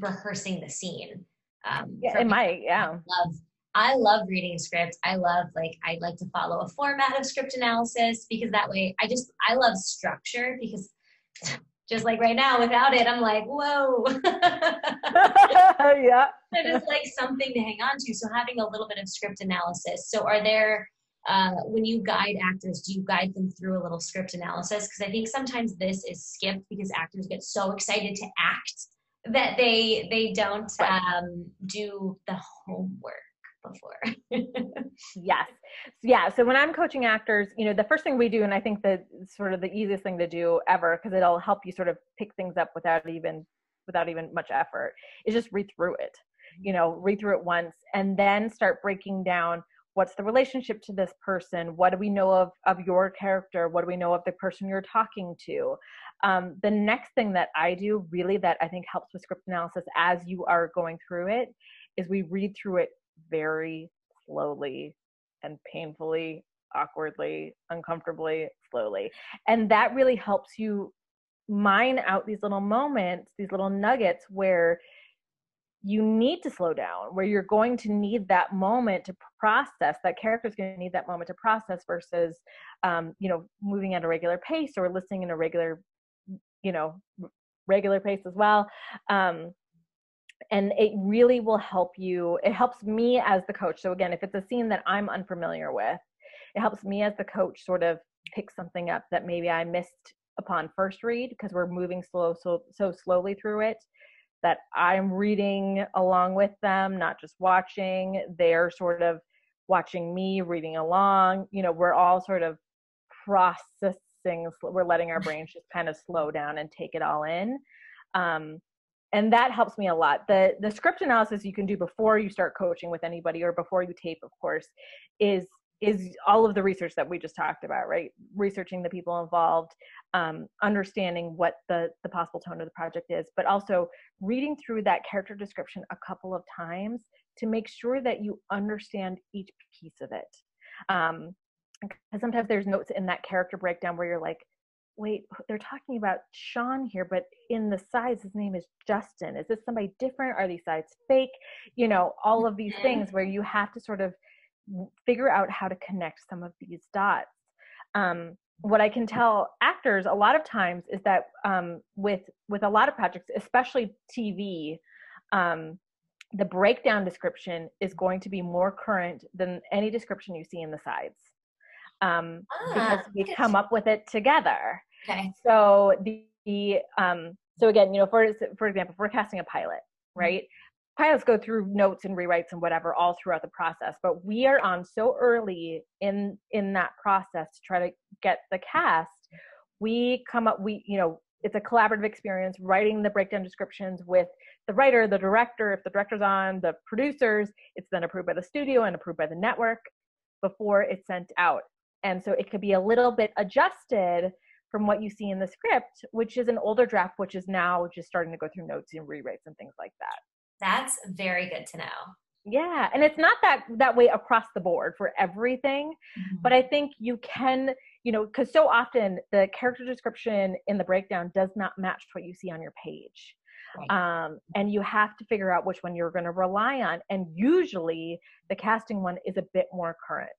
rehearsing the scene. Um, yeah, it might yeah. love I love reading scripts. I love like I like to follow a format of script analysis because that way I just I love structure because just like right now without it I'm like whoa. Yeah. It is like something to hang on to. So having a little bit of script analysis. So are there uh, when you guide actors do you guide them through a little script analysis? Because I think sometimes this is skipped because actors get so excited to act that they they don't um, do the homework before. yes. Yeah. So when I'm coaching actors, you know, the first thing we do, and I think that sort of the easiest thing to do ever, because it'll help you sort of pick things up without even without even much effort, is just read through it. You know, read through it once and then start breaking down what's the relationship to this person what do we know of of your character what do we know of the person you're talking to um, the next thing that i do really that i think helps with script analysis as you are going through it is we read through it very slowly and painfully, awkwardly, uncomfortably, slowly. And that really helps you mine out these little moments, these little nuggets where you need to slow down, where you're going to need that moment to process. That character is going to need that moment to process versus, um, you know, moving at a regular pace or listening in a regular, you know, regular pace as well. Um, and it really will help you it helps me as the coach so again if it's a scene that i'm unfamiliar with it helps me as the coach sort of pick something up that maybe i missed upon first read because we're moving slow so so slowly through it that I'm reading along with them, not just watching. They're sort of watching me, reading along. You know, we're all sort of processing, we're letting our brains just kind of slow down and take it all in. Um, and that helps me a lot. The the script analysis you can do before you start coaching with anybody or before you tape, of course, is is all of the research that we just talked about, right? Researching the people involved, um, understanding what the the possible tone of the project is, but also reading through that character description a couple of times to make sure that you understand each piece of it. Um, because sometimes there's notes in that character breakdown where you're like, wait, they're talking about Sean here, but in the sides, his name is Justin. Is this somebody different? Are these sides fake? You know, all of these mm-hmm. things where you have to sort of figure out how to connect some of these dots. Um, what I can tell actors a lot of times is that um, with with a lot of projects, especially TV, um, the breakdown description is going to be more current than any description you see in the sides um, ah, because we come up with it together. Okay. So the, the um, so again, you know, for for example, if we're casting a pilot, mm-hmm. right? Pilots go through notes and rewrites and whatever all throughout the process, but we are on so early in in that process to try to get the cast. We come up, we you know, it's a collaborative experience writing the breakdown descriptions with the writer, the director, if the director's on, the producers. It's then approved by the studio and approved by the network before it's sent out. And so it could be a little bit adjusted from what you see in the script, which is an older draft, which is now just starting to go through notes and rewrites and things like that. That's very good to know. Yeah, and it's not that that way across the board for everything, mm-hmm. but I think you can, you know, because so often the character description in the breakdown does not match what you see on your page. Right. Um, and you have to figure out which one you're going to rely on. And usually the casting one is a bit more current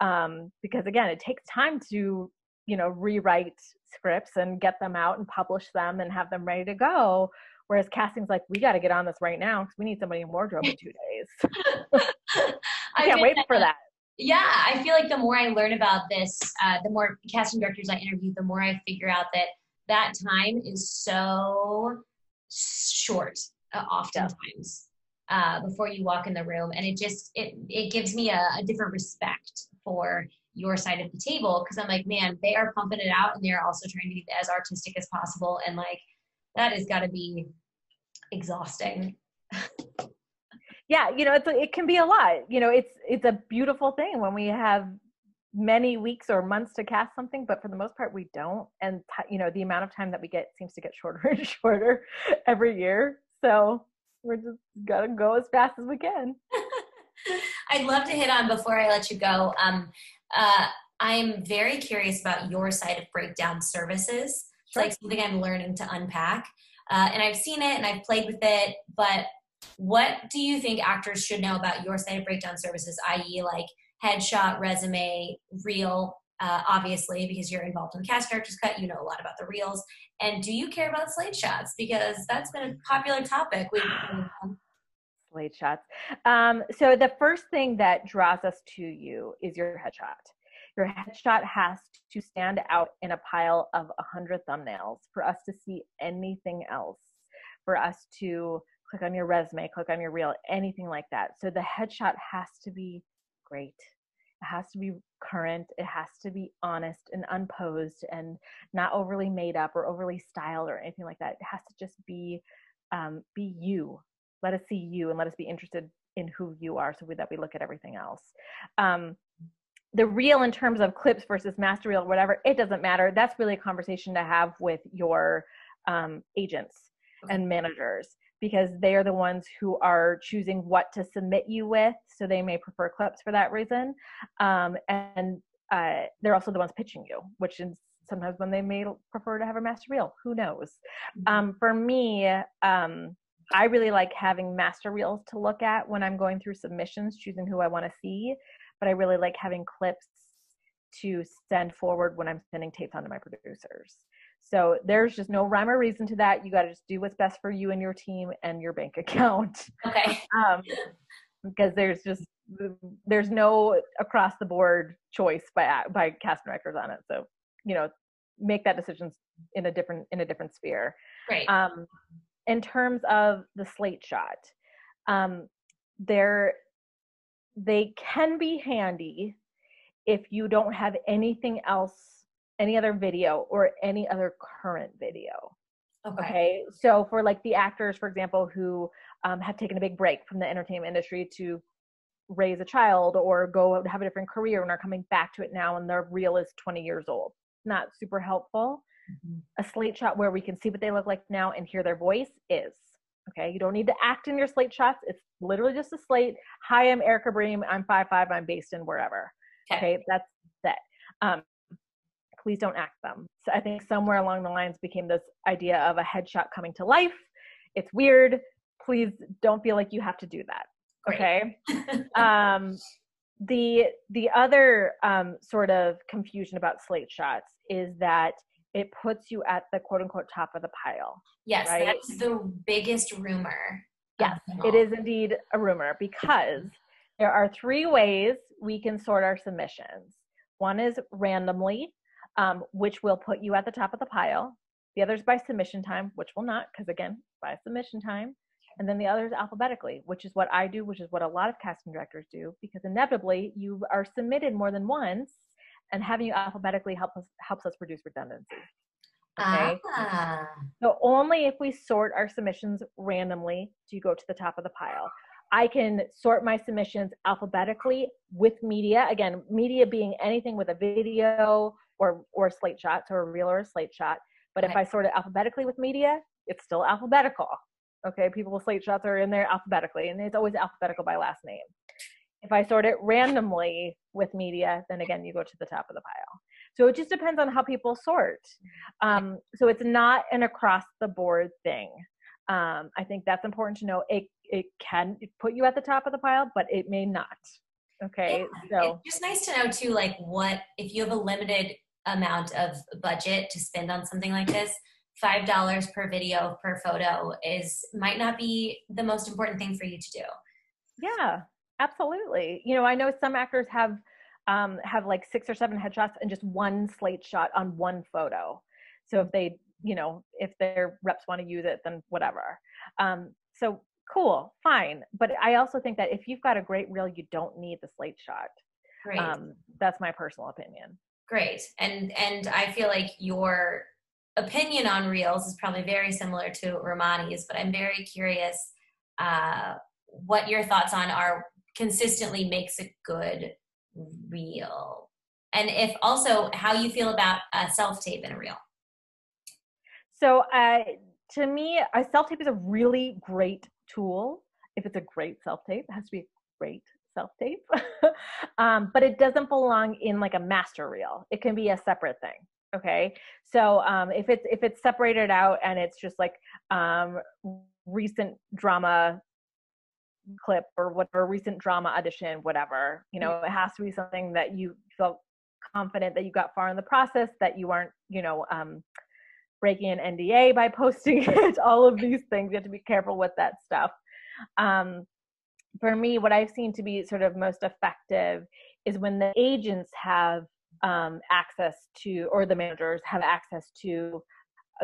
um, because again it takes time to you know rewrite scripts and get them out and publish them and have them ready to go. Whereas casting's like we got to get on this right now because we need somebody in wardrobe in two days. I can't wait for that. Yeah i feel like the more i learn about this uh, the more casting directors i interview the more i figure out that that time is so short uh, oftentimes uh, before you walk in the room. And it just it it gives me a, a different respect for your side of the table because I'm like, man, they are pumping it out and they're also trying to be as artistic as possible. And like, that has got to be exhausting. yeah, you know, it's it can be a lot. You know, it's it's a beautiful thing when we have many weeks or months to cast something, but for the most part, we don't. And t- you know, the amount of time that we get seems to get shorter and shorter every year. So we're just gotta go as fast as we can. I'd love to hit on before I let you go. Um, uh, I'm very curious about your side of breakdown services. It's like something I'm learning to unpack. Uh, and I've seen it and I've played with it, but what do you think actors should know about your side of breakdown services, i.e., like headshot, resume, reel, uh, obviously, because you're involved in cast characters cut, you know a lot about the reels. And do you care about slate shots? Because that's been a popular topic. We've Slate shots. Um, so the first thing that draws us to you is your headshot. Your headshot has to stand out in a pile of a hundred thumbnails for us to see anything else. For us to click on your resume, click on your reel, anything like that. So the headshot has to be great. It has to be current. It has to be honest and unposed and not overly made up or overly styled or anything like that. It has to just be um, be you let us see you and let us be interested in who you are so that we look at everything else. Um, the reel in terms of clips versus master reel whatever it doesn't matter. That's really a conversation to have with your um, agents and managers because they are the ones who are choosing what to submit you with so they may prefer clips for that reason. Um, and uh, they're also the ones pitching you which is sometimes when they may prefer to have a master reel. Who knows? Mm-hmm. um, for me um, I really like having master reels to look at when I'm going through submissions, choosing who I want to see. But I really like having clips to send forward when I'm sending tapes on to my producers. So there's just no rhyme or reason to that. You got to just do what's best for you and your team and your bank account. Okay. Um, because there's just there's no across the board choice by by cast directors on it. So you know, make that decision in a different in a different sphere. Right. Um, in terms of the slate shot, um, they're they can be handy if you don't have anything else, any other video or any other current video. Okay. Okay. So for like the actors, for example, who um, have taken a big break from the entertainment industry to raise a child or go have a different career and are coming back to it now and their reel is 20 years old. Not super helpful. Mhm. A slate shot where we can see what they look like now and hear their voice is. Okay. You don't need to act in your slate shots. It's literally just a slate. Hi, I'm Erica Bream. I'm five five. I'm based in wherever. Okay. Okay. That's it. Um, please don't act them. So I think somewhere along the lines became this idea of a headshot coming to life. It's weird. Please don't feel like you have to do that. Okay. um, the the other um, sort of confusion about slate shots is that it puts you at the quote unquote top of the pile. yes, right? that's the biggest rumor. Yes, It is indeed a rumor because there are three ways we can sort our submissions. One is randomly, um, which will put you at the top of the pile. The other is by submission time, which will not, because again, by submission time. And then the other is alphabetically, which is what I do, which is what a lot of casting directors do, because inevitably you are submitted more than once, and having you alphabetically helps us helps us reduce redundancy. Okay. Ah, So only if we sort our submissions randomly do you go to the top of the pile. I can sort my submissions alphabetically with media. Again, media being anything with a video or or a slate shots or a reel or a slate shot. But if I sort it alphabetically with media, it's still alphabetical. Okay, people with slate shots are in there alphabetically, and it's always alphabetical by last name. If I sort it randomly with media, then again, you go to the top of the pile. So it just depends on how people sort. Um, so it's not an across the board thing. Um, I think that's important to know. It it can put you at the top of the pile, but it may not. Okay, so it's just nice to know too, like what if you have a limited amount of budget to spend on something like this. Five dollars per video per photo is might not be the most important thing for you to do. yeah, absolutely. You know, I know some actors have um, have like six or seven headshots and just one slate shot on one photo. So if they, you know, if their reps want to use it, then whatever. Um, so cool, fine. But I also think that if you've got a great reel, you don't need the slate shot. Great. Um, that's my personal opinion. Great. And and I feel like your opinion on reels is probably very similar to Romani's, but I'm very curious uh, what your thoughts on are consistently makes a good reel. And if also how you feel about a self tape in a reel. So, uh, to me, a self tape is a really great tool. If it's a great self tape, it has to be a great self tape. um, but it doesn't belong in like a master reel. It can be a separate thing. Okay. So um, if it's if it's separated out and it's just like um, recent drama clip or whatever recent drama audition, whatever, you know, it has to be something that you felt confident that you got far in the process, that you aren't, you know, um, breaking an NDA by posting it, all of these things. You have to be careful with that stuff. Um, for me, what I've seen to be sort of most effective is when the agents have um, access to, or the managers have access to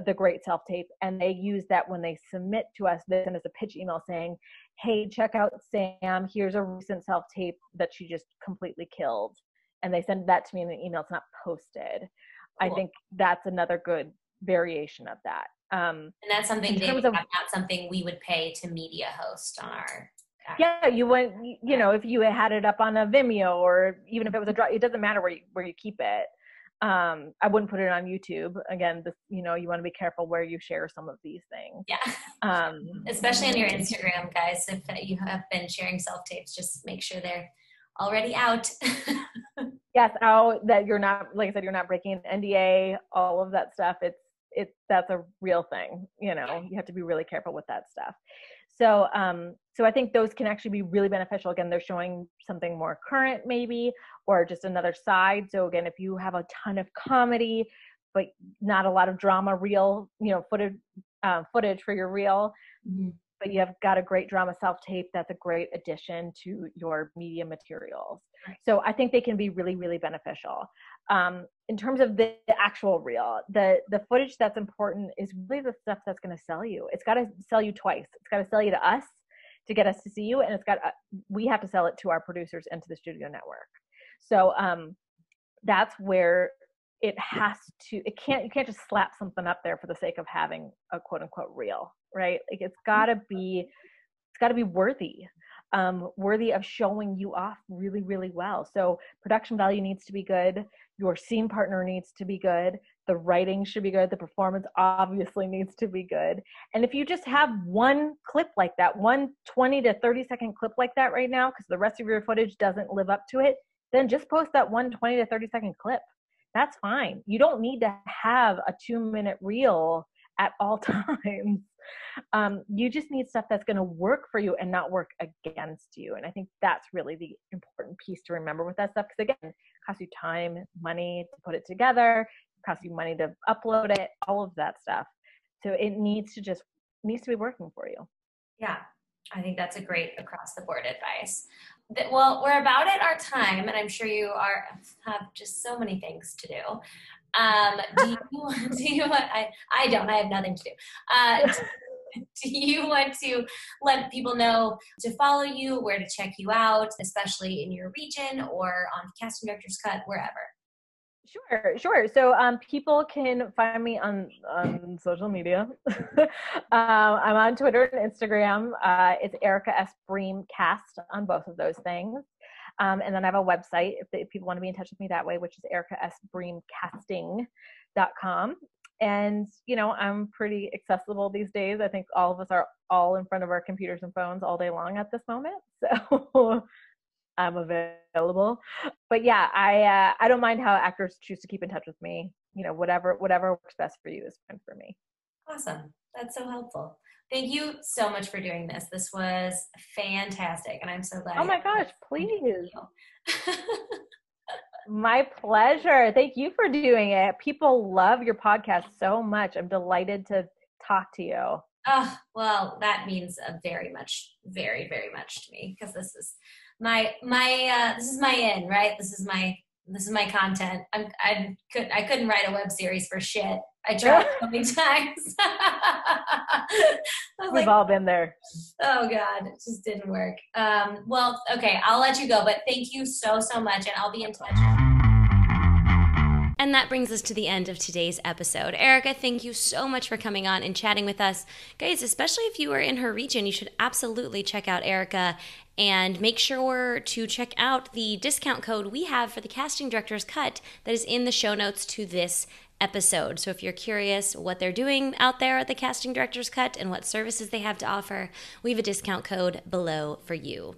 the great self tape, and they use that when they submit to us. They send us a pitch email saying, "Hey, check out Sam. Here's a recent self tape that she just completely killed," and they send that to me in an email. It's not posted. I think that's another good variation of that. Um, And that's something terms of- not something we would pay to media host on our yeah, you went, you know, if you had it up on a Vimeo or even if it was a draw, it doesn't matter where you, where you keep it. Um, I wouldn't put it on YouTube. Again, this, you know, you want to be careful where you share some of these things. yeah. Um, especially on your Instagram, guys. If you have been sharing self tapes, just make sure they're already out. yes, out that you're not, like I said, you're not breaking an NDA, all of that stuff. It's, it's, that's a real thing. You know, you have to be really careful with that stuff. So, um, so I think those can actually be really beneficial. Again, they're showing something more current, maybe, or just another side. So again, if you have a ton of comedy, but not a lot of drama, real, you know, footage, uh, footage for your reel, Mhm. but you have got a great drama self tape that's a great addition to your media materials. Right. So I think they can be really, really beneficial. Um, in terms of the actual reel, the the footage that's important is really the stuff that's going to sell you. It's got to sell you twice. It's got to sell you to us to get us to see you, and it's got uh, we have to sell it to our producers and to the studio network. So um, that's where it has to it can't you can't just slap something up there for the sake of having a quote unquote reel right? Like it's got to be it's got to be worthy um, worthy of showing you off really really well. So production value needs to be good. Your scene partner needs to be good the writing should be good the performance obviously needs to be good and if you just have one clip like that one 20 to 30 second clip like that right now because the rest of your footage doesn't live up to it then just post that one 20 to 30 second clip that's fine. You don't need to have a two minute reel at all times. Um, you just need stuff that's going to work for you and not work against you. And I think that's really the important piece to remember with that stuff. Because again, it costs you time, money to put it together, it costs you money to upload it, all of that stuff. So it needs to just needs to be working for you. Yeah, I think that's a great across the board advice well, we're about at our time, and I'm sure you are have just so many things to do. Um, do you do you? I I don't. I have nothing to do. Uh, do you want to let people know to follow you, where to check you out, especially in your region or on Casting Directors Cut, wherever? Sure, sure. So um, people can find me on on social media. um, I'm on Twitter and Instagram. Uh, it's Erica S. Bream Cast on both of those things. Um, and then I have a website if, if, people want to be in touch with me that way, which is Erica S. Bream Casting.com. And you know, I'm pretty accessible these days. I think all of us are all in front of our computers and phones all day long at this moment. So I'm available. But yeah, I uh, I don't mind how actors choose to keep in touch with me. You know, whatever whatever works best for you is fine for me. Awesome. That's so helpful. Thank you so much for doing this. This was fantastic, and I'm so glad. Oh my gosh! Please. my pleasure. Thank you for doing it. People love your podcast so much. I'm delighted to talk to you. Oh, well, that means very much, very, very much to me because this is my my uh, this is my in right. This is my this is my content. I'm, I could I couldn't write a web series for shit. I tried so many times. We've like, all been there. Oh God, it just didn't work. Um, well, okay, I'll let you go, but thank you so so much, and I'll be in touch. And that brings us to the end of today's episode. Erica, thank you so much for coming on and chatting with us. Guys, especially if you are in her region, you should absolutely check out Erica and make sure to check out the discount code we have for the casting director's cut that is in the show notes to this episode. So if you're curious what they're doing out there at the casting director's cut and what services they have to offer, we have a discount code below for you.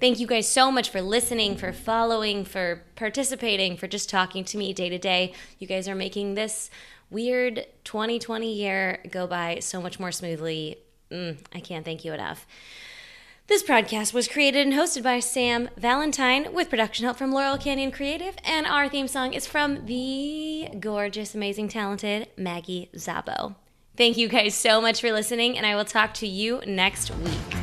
Thank you guys so much for listening, for following, for participating, for just talking to me day to day. You guys are making this weird 2020 year go by so much more smoothly. Mm, I can't thank you enough. This podcast was created and hosted by Sam Valentine with production help from Laurel Canyon Creative, and our theme song is from the gorgeous, amazing, talented Maggie Zabo. Thank you guys so much for listening, and I will talk to you next week.